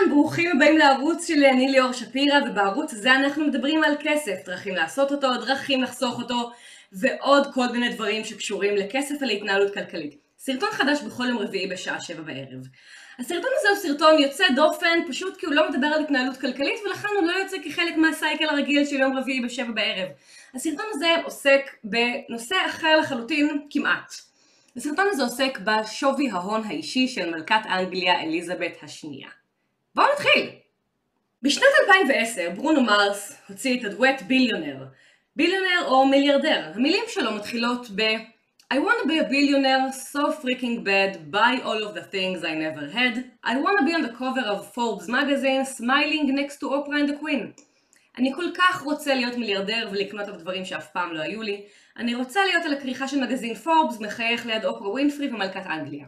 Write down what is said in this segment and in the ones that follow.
אהלן, ברוכים הבאים לערוץ שלי, אני ליאור שפירא, ובערוץ הזה אנחנו מדברים על כסף, דרכים לעשות אותו, דרכים לחסוך אותו, ועוד כל מיני דברים שקשורים לכסף ולהתנהלות כלכלית. סרטון חדש בכל יום רביעי בשעה שבע בערב. הסרטון הזה הוא סרטון יוצא דופן, פשוט כי הוא לא מדבר על התנהלות כלכלית, ולכן הוא לא יוצא כחלק מהסייקל הרגיל של יום רביעי בשבע בערב. הסרטון הזה עוסק בנושא אחר לחלוטין כמעט. הסרטון הזה עוסק בשווי ההון האישי של מלכת אנגליה אליזבת השנייה. בואו נתחיל! בשנת 2010 ברונו מרס הוציא את הדואט ביליונר. ביליונר או מיליארדר. המילים שלו מתחילות ב I want to be a billionaire so freaking bad, buy all of the things I never had. I want to be on the cover of Forbes magazine, smiling next to Oprah and the Queen. אני כל כך רוצה להיות מיליארדר ולקנות את הדברים שאף פעם לא היו לי. אני רוצה להיות על הכריכה של מגזין פורבס, מחייך ליד אופרה ווינפרי ומלכת אנגליה.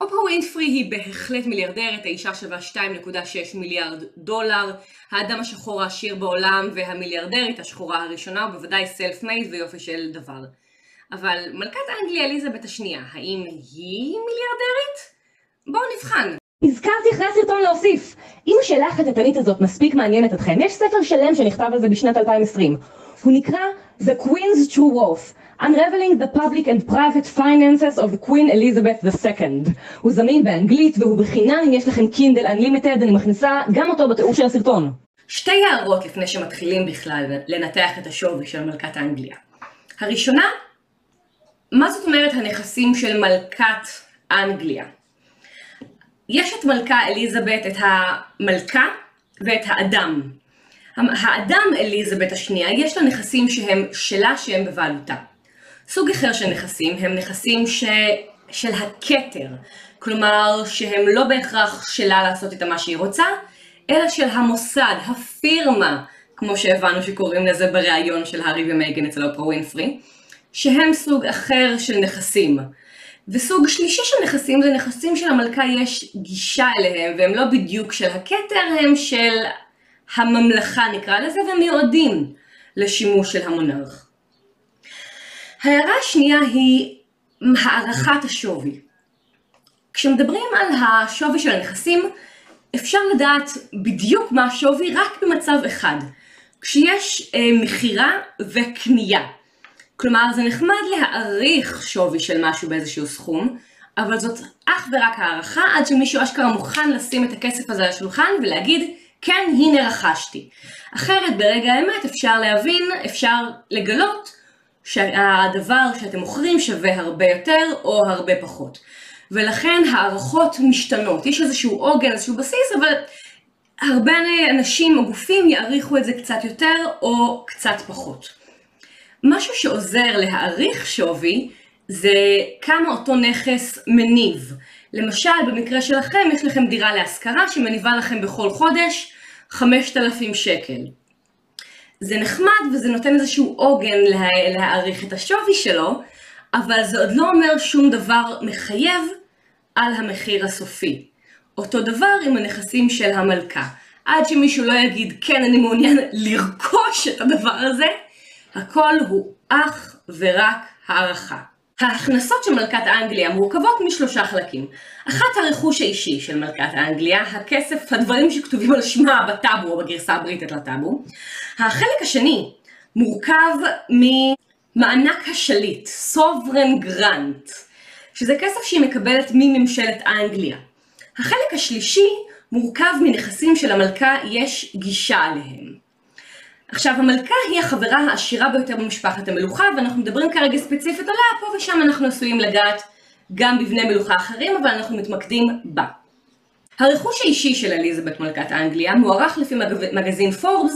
אופרה ווינפרי היא בהחלט מיליארדרת, האישה שווה 2.6 מיליארד דולר, האדם השחור העשיר בעולם והמיליארדרית השחורה הראשונה, ובוודאי סלף מייד ויופי של דבר. אבל מלכת אנגליה אליזבת השנייה, האם היא מיליארדרית? בואו נבחן. הזכרתי אחרי הסרטון להוסיף, אם השאלה החטטנית הזאת מספיק מעניינת אתכם, יש ספר שלם שנכתב על זה בשנת 2020. הוא נקרא The Queen's True Worth Unraveling the Public and Private Finances of Queen Elizabeth II. הוא זמין באנגלית והוא בחינם אם יש לכם קינדל Unlimited, אני מכניסה גם אותו בתיאור של הסרטון. שתי הערות לפני שמתחילים בכלל לנתח את השווי של מלכת אנגליה. הראשונה, מה זאת אומרת הנכסים של מלכת אנגליה? יש את מלכה אליזבת, את המלכה ואת האדם. האדם אליזבת השנייה, יש לה נכסים שהם שלה שהם בבעלותה. סוג אחר של נכסים הם נכסים ש... של הכתר, כלומר שהם לא בהכרח שלה לעשות איתה מה שהיא רוצה, אלא של המוסד, הפירמה, כמו שהבנו שקוראים לזה בריאיון של הארי ומייגן אצל אופרה ווינפרי, שהם סוג אחר של נכסים. וסוג שלישי של נכסים זה נכסים שלמלכה יש גישה אליהם, והם לא בדיוק של הכתר, הם של הממלכה נקרא לזה, והם מיועדים לשימוש של המונרך. ההערה השנייה היא הערכת השווי. כשמדברים על השווי של הנכסים, אפשר לדעת בדיוק מה השווי רק במצב אחד, כשיש אה, מכירה וקנייה. כלומר זה נחמד להעריך שווי של משהו באיזשהו סכום, אבל זאת אך ורק הערכה עד שמישהו אשכרה מוכן לשים את הכסף הזה על השולחן ולהגיד כן הנה רכשתי. אחרת ברגע האמת אפשר להבין, אפשר לגלות שהדבר שאתם מוכרים שווה הרבה יותר או הרבה פחות. ולכן הערכות משתנות, יש איזשהו עוגן, איזשהו בסיס, אבל הרבה אנשים או גופים יעריכו את זה קצת יותר או קצת פחות. משהו שעוזר להעריך שווי זה כמה אותו נכס מניב. למשל, במקרה שלכם יש לכם דירה להשכרה שמניבה לכם בכל חודש 5,000 שקל. זה נחמד וזה נותן איזשהו עוגן לה, להעריך את השווי שלו, אבל זה עוד לא אומר שום דבר מחייב על המחיר הסופי. אותו דבר עם הנכסים של המלכה. עד שמישהו לא יגיד כן אני מעוניין לרכוש את הדבר הזה, הכל הוא אך ורק הערכה. ההכנסות של מלכת אנגליה מורכבות משלושה חלקים. אחת הרכוש האישי של מלכת אנגליה, הכסף, הדברים שכתובים על שמה בטאבו או בגרסה הבריטית לטאבו. החלק השני מורכב ממענק השליט, sovereign grant, שזה כסף שהיא מקבלת מממשלת אנגליה. החלק השלישי מורכב מנכסים שלמלכה יש גישה אליהם. עכשיו המלכה היא החברה העשירה ביותר במשפחת המלוכה ואנחנו מדברים כרגע ספציפית עליה, פה ושם אנחנו עשויים לגעת גם בבני מלוכה אחרים אבל אנחנו מתמקדים בה. הרכוש האישי של אליזבת מלכת אנגליה מוערך לפי מגזין פורבס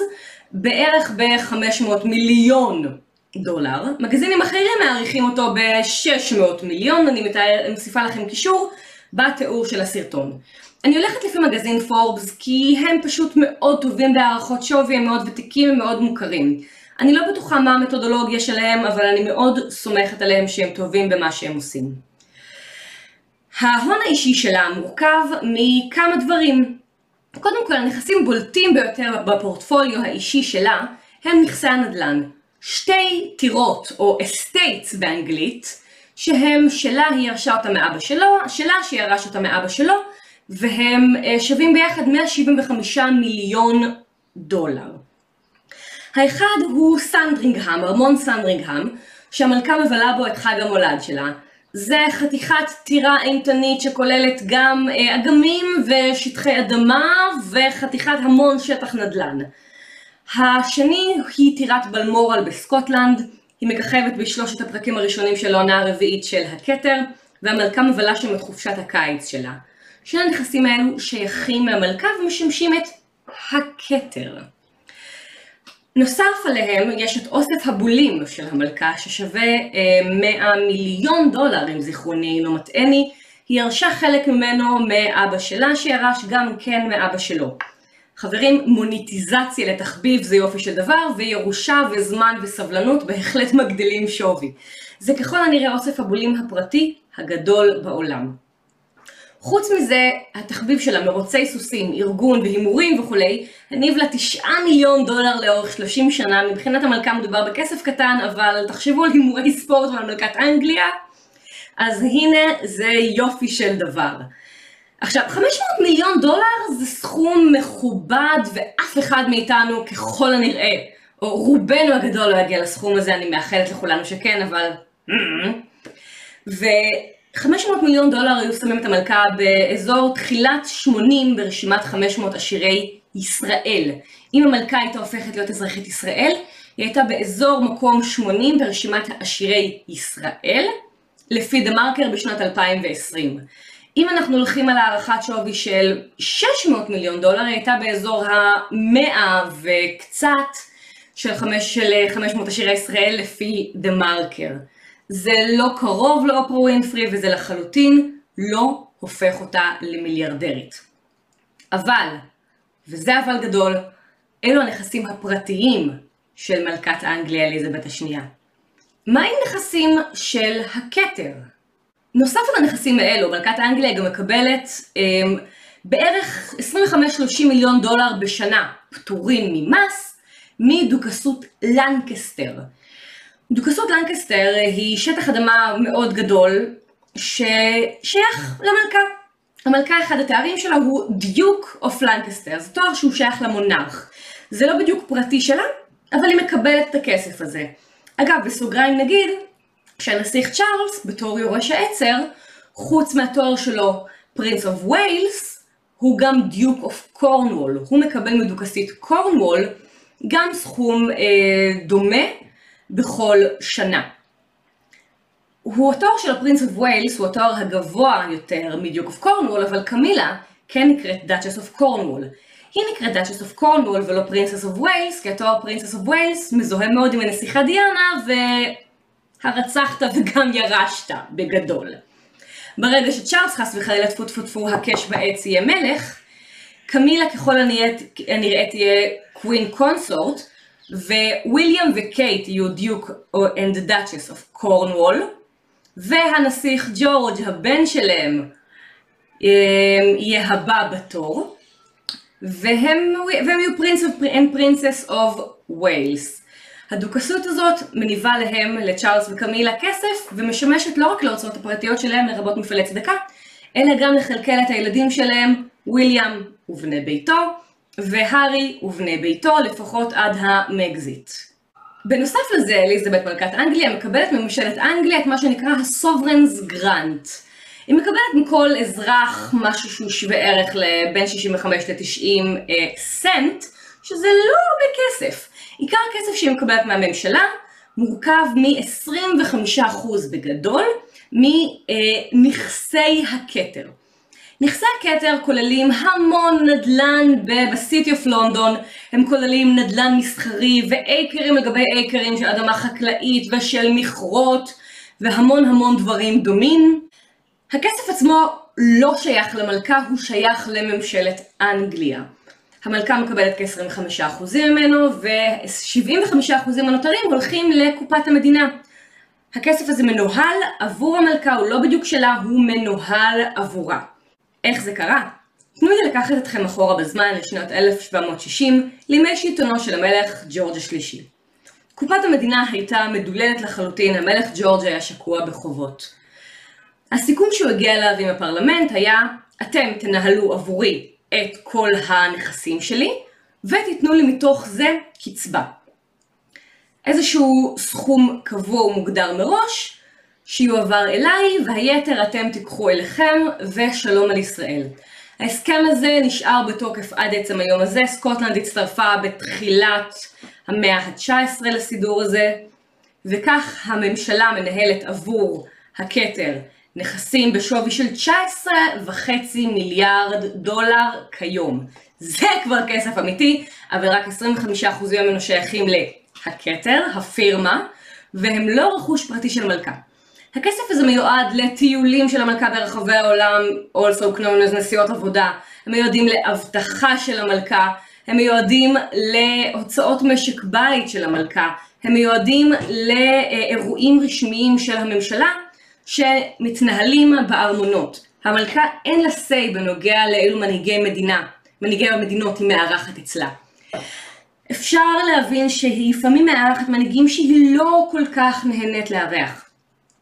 בערך ב-500 מיליון דולר. מגזינים אחרים מעריכים אותו ב-600 מיליון, אני מוסיפה לכם קישור בתיאור של הסרטון. אני הולכת לפי מגזין פורבס כי הם פשוט מאוד טובים בהערכות שווי, הם מאוד ותיקים ומאוד מוכרים. אני לא בטוחה מה המתודולוגיה שלהם, אבל אני מאוד סומכת עליהם שהם טובים במה שהם עושים. ההון האישי שלה מורכב מכמה דברים. קודם כל, הנכסים בולטים ביותר בפורטפוליו האישי שלה הם נכסי הנדל"ן. שתי טירות, או אסטייטס באנגלית, שהם שלה, היא ירשה אותה מאבא שלו, שלה שירש אותה מאבא שלו, והם אה, שווים ביחד 175 מיליון דולר. האחד הוא סנדרינגהם, ארמון סנדרינגהם, שהמלכה מבלה בו את חג המולד שלה. זה חתיכת טירה אימתנית שכוללת גם אה, אגמים ושטחי אדמה וחתיכת המון שטח נדל"ן. השני היא טירת בלמורל בסקוטלנד, היא מככבת בשלושת הפרקים הראשונים של העונה הרביעית של הכתר, והמלכה מבלה שם את חופשת הקיץ שלה. שני הנכסים האלו שייכים למלכה ומשמשים את הכתר. נוסף עליהם יש את אוסף הבולים של המלכה ששווה אה, 100 מיליון דולר אם זיכרוני לא מטעני, היא ירשה חלק ממנו מאבא שלה שירש גם כן מאבא שלו. חברים, מוניטיזציה לתחביב זה יופי של דבר, וירושה וזמן וסבלנות בהחלט מגדילים שווי. זה ככל הנראה אוסף הבולים הפרטי הגדול בעולם. חוץ מזה, התחביב של המרוצי סוסים, ארגון והימורים וכולי, הניב לה 9 מיליון דולר לאורך 30 שנה, מבחינת המלכה מדובר בכסף קטן, אבל תחשבו על הימורי ספורט ועל מלכת אנגליה, אז הנה זה יופי של דבר. עכשיו, 500 מיליון דולר זה סכום מכובד ואף אחד מאיתנו ככל הנראה, או רובנו הגדול לא יגיע לסכום הזה, אני מאחלת לכולנו שכן, אבל... ו-500 מיליון דולר היו שמים את המלכה באזור תחילת 80 ברשימת 500 עשירי ישראל. אם המלכה הייתה הופכת להיות אזרחית ישראל, היא הייתה באזור מקום 80 ברשימת עשירי ישראל, לפי דה מרקר בשנת 2020. אם אנחנו הולכים על הערכת שווי של 600 מיליון דולר, היא הייתה באזור המאה וקצת של, 5, של 500 עשירי ישראל לפי דה מרקר. זה לא קרוב לאופרה ווינפרי וזה לחלוטין לא הופך אותה למיליארדרית. אבל, וזה אבל גדול, אלו הנכסים הפרטיים של מלכת אנגליה אליזבת השנייה. מה עם נכסים של הכתר? נוסף על הנכסים האלו, מלכת אנגליה גם מקבלת אה, בערך 25-30 מיליון דולר בשנה פטורים ממס מדוכסות לנקסטר. דוכסות לנקסטר היא שטח אדמה מאוד גדול ששייך למלכה. המלכה אחד התארים שלה הוא Duke of Lancaster, זה תואר שהוא שייך ל monarch. זה לא בדיוק פרטי שלה, אבל היא מקבלת את הכסף הזה. אגב, בסוגריים נגיד, שהנסיך צ'ארלס, בתור יורש העצר, חוץ מהתואר שלו Prince of Wales, הוא גם Duke of Cornwall. הוא מקבל מדוכסות קורנוול גם סכום אה, דומה בכל שנה. הוא התואר של ה Prince of Wales, הוא התואר הגבוה יותר מ Duke of Cornwall, אבל קמילה כן נקראת Duchess of Cornwall. היא נקראת Duchess of Cornwall ולא Princess of Wales, כי התואר Princess of Wales מזוהה מאוד עם הנסיכה דיאנה, והרצחת וגם ירשת בגדול. ברגע שצ'ארלס חס וחלילה טפו טפו טפו הקש בעץ יהיה מלך, קמילה ככל הנראה תהיה queen consort, וויליאם וקייט יהיו duke and duchess of Cornwall, והנסיך ג'ורג' הבן שלהם יהיה הבא בתור, והם, והם יהיו prince ו princess of Wales. הדוכסות הזאת מניבה להם, לצ'ארלס וקמילה, כסף ומשמשת לא רק להוצאות הפרטיות שלהם לרבות מפעלי צדקה, אלא גם לכלכל את הילדים שלהם, וויליאם ובני ביתו, והארי ובני ביתו, לפחות עד המגזיט. בנוסף לזה, אליזבת מלכת אנגליה מקבלת מממשלת אנגליה את מה שנקרא הסוברנס גרנט. היא מקבלת מכל אזרח משהו שהוא שווה ערך לבין 65 ל-90 אה, סנט, שזה לא הרבה כסף. עיקר הכסף שהיא מקבלת מהממשלה מורכב מ-25% בגדול מנכסי הכתר. נכסי הכתר כוללים המון נדל"ן בסיטי אוף לונדון, הם כוללים נדל"ן מסחרי ואייקרים לגבי אייקרים של אדמה חקלאית ושל מכרות והמון המון דברים דומים. הכסף עצמו לא שייך למלכה, הוא שייך לממשלת אנגליה. המלכה מקבלת כ-25% ממנו ו-75% הנותרים הולכים לקופת המדינה. הכסף הזה מנוהל עבור המלכה, הוא לא בדיוק שלה, הוא מנוהל עבורה. איך זה קרה? תנו לי לקחת אתכם אחורה בזמן לשנות 1760, לימי שלטונו של המלך ג'ורג' השלישי. קופת המדינה הייתה מדוללת לחלוטין, המלך ג'ורג' היה שקוע בחובות. הסיכום שהוא הגיע אליו עם הפרלמנט היה אתם תנהלו עבורי את כל הנכסים שלי, ותיתנו לי מתוך זה קצבה. איזשהו סכום קבוע ומוגדר מראש, שיועבר אליי, והיתר אתם תיקחו אליכם, ושלום על ישראל. ההסכם הזה נשאר בתוקף עד עצם היום הזה, סקוטלנד הצטרפה בתחילת המאה ה-19 לסידור הזה, וכך הממשלה מנהלת עבור הכתר נכסים בשווי של 19.5 מיליארד דולר כיום. זה כבר כסף אמיתי, אבל רק 25% ממנו שייכים להכתר, הפירמה, והם לא רכוש פרטי של מלכה. הכסף הזה מיועד לטיולים של המלכה ברחבי העולם, also known as נסיעות עבודה, הם מיועדים לאבטחה של המלכה, הם מיועדים להוצאות משק בית של המלכה, הם מיועדים לאירועים רשמיים של הממשלה שמתנהלים בארמונות. המלכה אין לה say בנוגע לאילו מנהיגי מדינה, מנהיגי המדינות היא מארחת אצלה. אפשר להבין שהיא לפעמים מארחת מנהיגים שהיא לא כל כך נהנית לארח.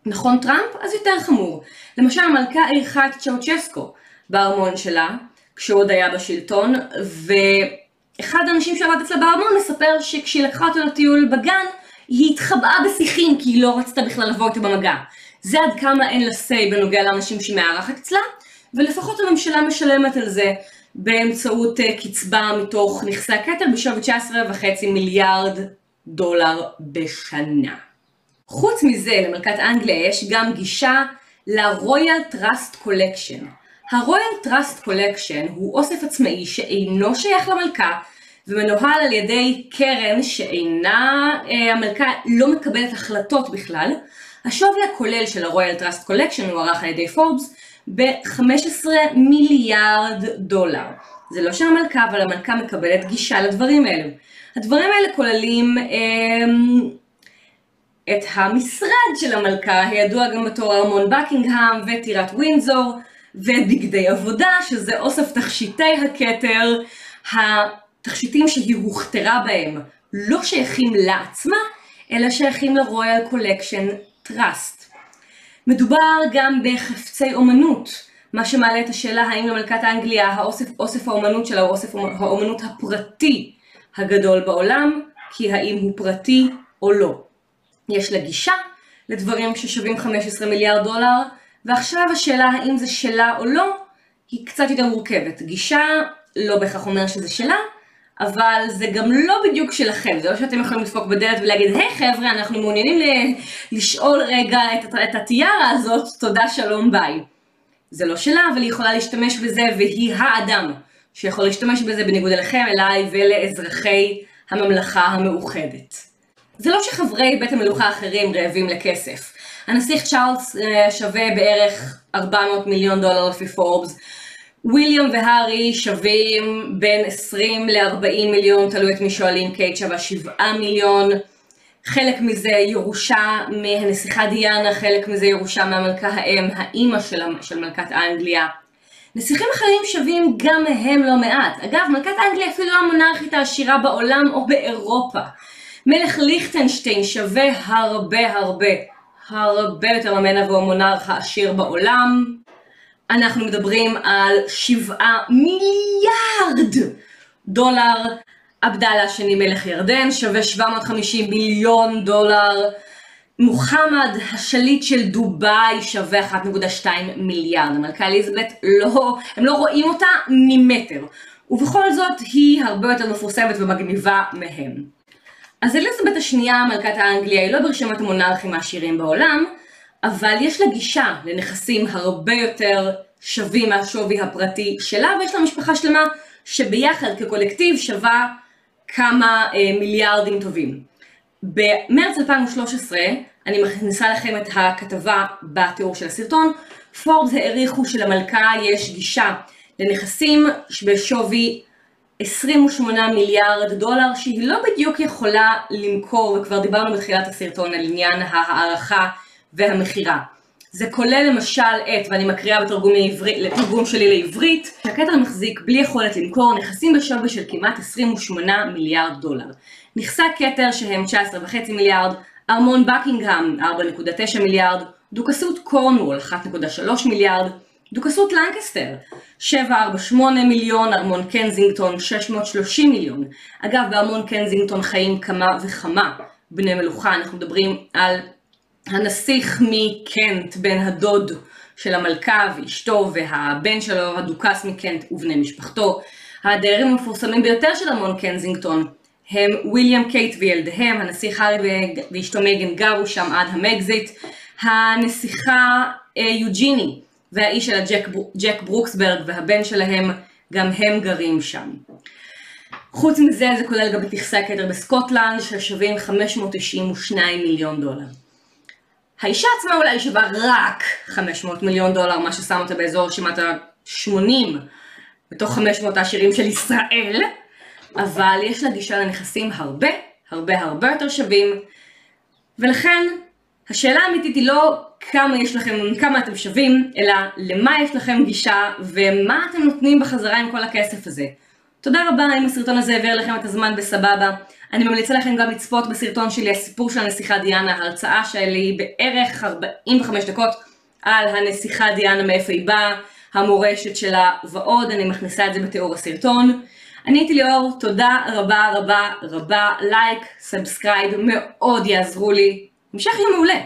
נכון טראמפ? אז יותר חמור. למשל המלכה אירחה את צ'אוצ'סקו בארמון שלה, כשהוא עוד היה בשלטון, ואחד האנשים שעבד אצלה בארמון מספר שכשהיא לקחה אותו לטיול בגן, היא התחבאה בשיחים כי היא לא רצתה בכלל לבוא איתו במגע. זה עד כמה אין לה say בנוגע לאנשים שהיא מארחת אצלה, ולפחות הממשלה משלמת על זה באמצעות אה, קצבה מתוך נכסי הכתר בשווי 19.5 מיליארד דולר בשנה. חוץ מזה, למלכת אנגליה יש גם גישה ל-Royal Trust Collection. ה-Royal Trust Collection הוא אוסף עצמאי שאינו שייך למלכה ומנוהל על ידי קרן שאינה, אה, המלכה לא מקבלת החלטות בכלל. השווי הכולל של ה-Royal Trust Collection הוא ערך על ידי פורבס ב-15 מיליארד דולר. זה לא של המלכה, אבל המלכה מקבלת גישה לדברים האלו. הדברים האלה כוללים אה, את המשרד של המלכה, הידוע גם בתור ארמון בקינגהם וטירת ווינזור, ובגדי עבודה, שזה אוסף תכשיטי הכתר, התכשיטים שהיא הוכתרה בהם לא שייכים לעצמה, אלא שייכים ל Royal Collection Trust. מדובר גם בחפצי אומנות, מה שמעלה את השאלה האם למלכת האנגליה האוסף אוסף האומנות שלה הוא אוסף האומנות הפרטי הגדול בעולם, כי האם הוא פרטי או לא. יש לה גישה לדברים ששווים 15 מיליארד דולר, ועכשיו השאלה האם זה שלה או לא, היא קצת יותר מורכבת. גישה לא בהכרח אומר שזה שלה, אבל זה גם לא בדיוק שלכם, זה לא שאתם יכולים לדפוק בדלת ולהגיד, היי hey, חבר'ה, אנחנו מעוניינים לשאול רגע את, את הטיארה הזאת, תודה שלום ביי. זה לא שלה, אבל היא יכולה להשתמש בזה, והיא האדם שיכול להשתמש בזה בניגוד אליכם, אליי ולאזרחי הממלכה המאוחדת. זה לא שחברי בית המלוכה האחרים רעבים לכסף. הנסיך צ'ארלס אה, שווה בערך 400 מיליון דולר לפי פורבס. וויליאם והארי שווים בין 20 ל-40 מיליון, תלוי את מי שואלים, קייט שווה 7 מיליון. חלק מזה ירושה מהנסיכה דיאנה, חלק מזה ירושה מהמלכה האם, האימא של, של מלכת אנגליה. נסיכים אחרים שווים גם הם לא מעט. אגב, מלכת אנגליה אפילו לא המונרכית העשירה בעולם או באירופה. מלך ליכטנשטיין שווה הרבה הרבה הרבה יותר ממנה והוא המונרך העשיר בעולם. אנחנו מדברים על שבעה מיליארד דולר. עבדאללה השני מלך ירדן שווה 750 מיליון דולר. מוחמד השליט של דובאי שווה 1.2 מיליארד. המלכה אליזבת לא, הם לא רואים אותה ממטר. ובכל זאת היא הרבה יותר מפורסמת ומגניבה מהם. אז אליזבת השנייה, מלכת האנגליה, היא לא ברשימת המונרכים העשירים בעולם, אבל יש לה גישה לנכסים הרבה יותר שווים מהשווי הפרטי שלה, ויש לה משפחה שלמה שביחד כקולקטיב שווה כמה אה, מיליארדים טובים. במרץ 2013, אני מכניסה לכם את הכתבה בתיאור של הסרטון, פורבס העריכו שלמלכה יש גישה לנכסים בשווי 28 מיליארד דולר שהיא לא בדיוק יכולה למכור, וכבר דיברנו בתחילת הסרטון על עניין ההערכה והמכירה. זה כולל למשל את, ואני מקריאה בתרגום, לעברית, לתרגום שלי לעברית, שהכתר מחזיק בלי יכולת למכור נכסים בשווי של כמעט 28 מיליארד דולר. נכסי הכתר שהם 19.5 מיליארד, ארמון בקינגהם 4.9 מיליארד, דוכסות קורנוול 1.3 מיליארד, דוכסות לנקסטר, 748 מיליון, ארמון קנזינגטון 630 מיליון. אגב, בארמון קנזינגטון חיים כמה וכמה בני מלוכה, אנחנו מדברים על הנסיך מקנט, בן הדוד של המלכה ואשתו והבן שלו, הדוכס מקנט ובני משפחתו. הדיירים המפורסמים ביותר של ארמון קנזינגטון הם ויליאם קייט וילדיהם, הנסיך הארי ואשתו מייגן גרו שם עד ה Megxit, הנסיכה אה, יוג'יני והאיש שלה ג'ק, ג'ק ברוקסבנק והבן שלהם, גם הם גרים שם. חוץ מזה זה כולל גם את נכסי הכתר בסקוטלנד ששווים 592 מיליון דולר. האישה עצמה אולי שווה רק 500 מיליון דולר, מה ששם אותה באזור רשימת ה-80 בתוך 500 העשירים של ישראל, אבל יש לה גישה לנכסים הרבה, הרבה הרבה יותר שווים, ולכן השאלה האמיתית היא לא כמה יש לכם, כמה אתם שווים, אלא למה יש לכם גישה ומה אתם נותנים בחזרה עם כל הכסף הזה. תודה רבה אם הסרטון הזה העביר לכם את הזמן בסבבה. אני ממליצה לכם גם לצפות בסרטון שלי, הסיפור של הנסיכה דיאנה, הרצאה שלי בערך 45 דקות על הנסיכה דיאנה, מאיפה היא באה, המורשת שלה ועוד, אני מכניסה את זה בתיאור הסרטון. אני הייתי ליאור, תודה רבה רבה רבה, לייק, subscribe, מאוד יעזרו לי. המשך יום מעולה.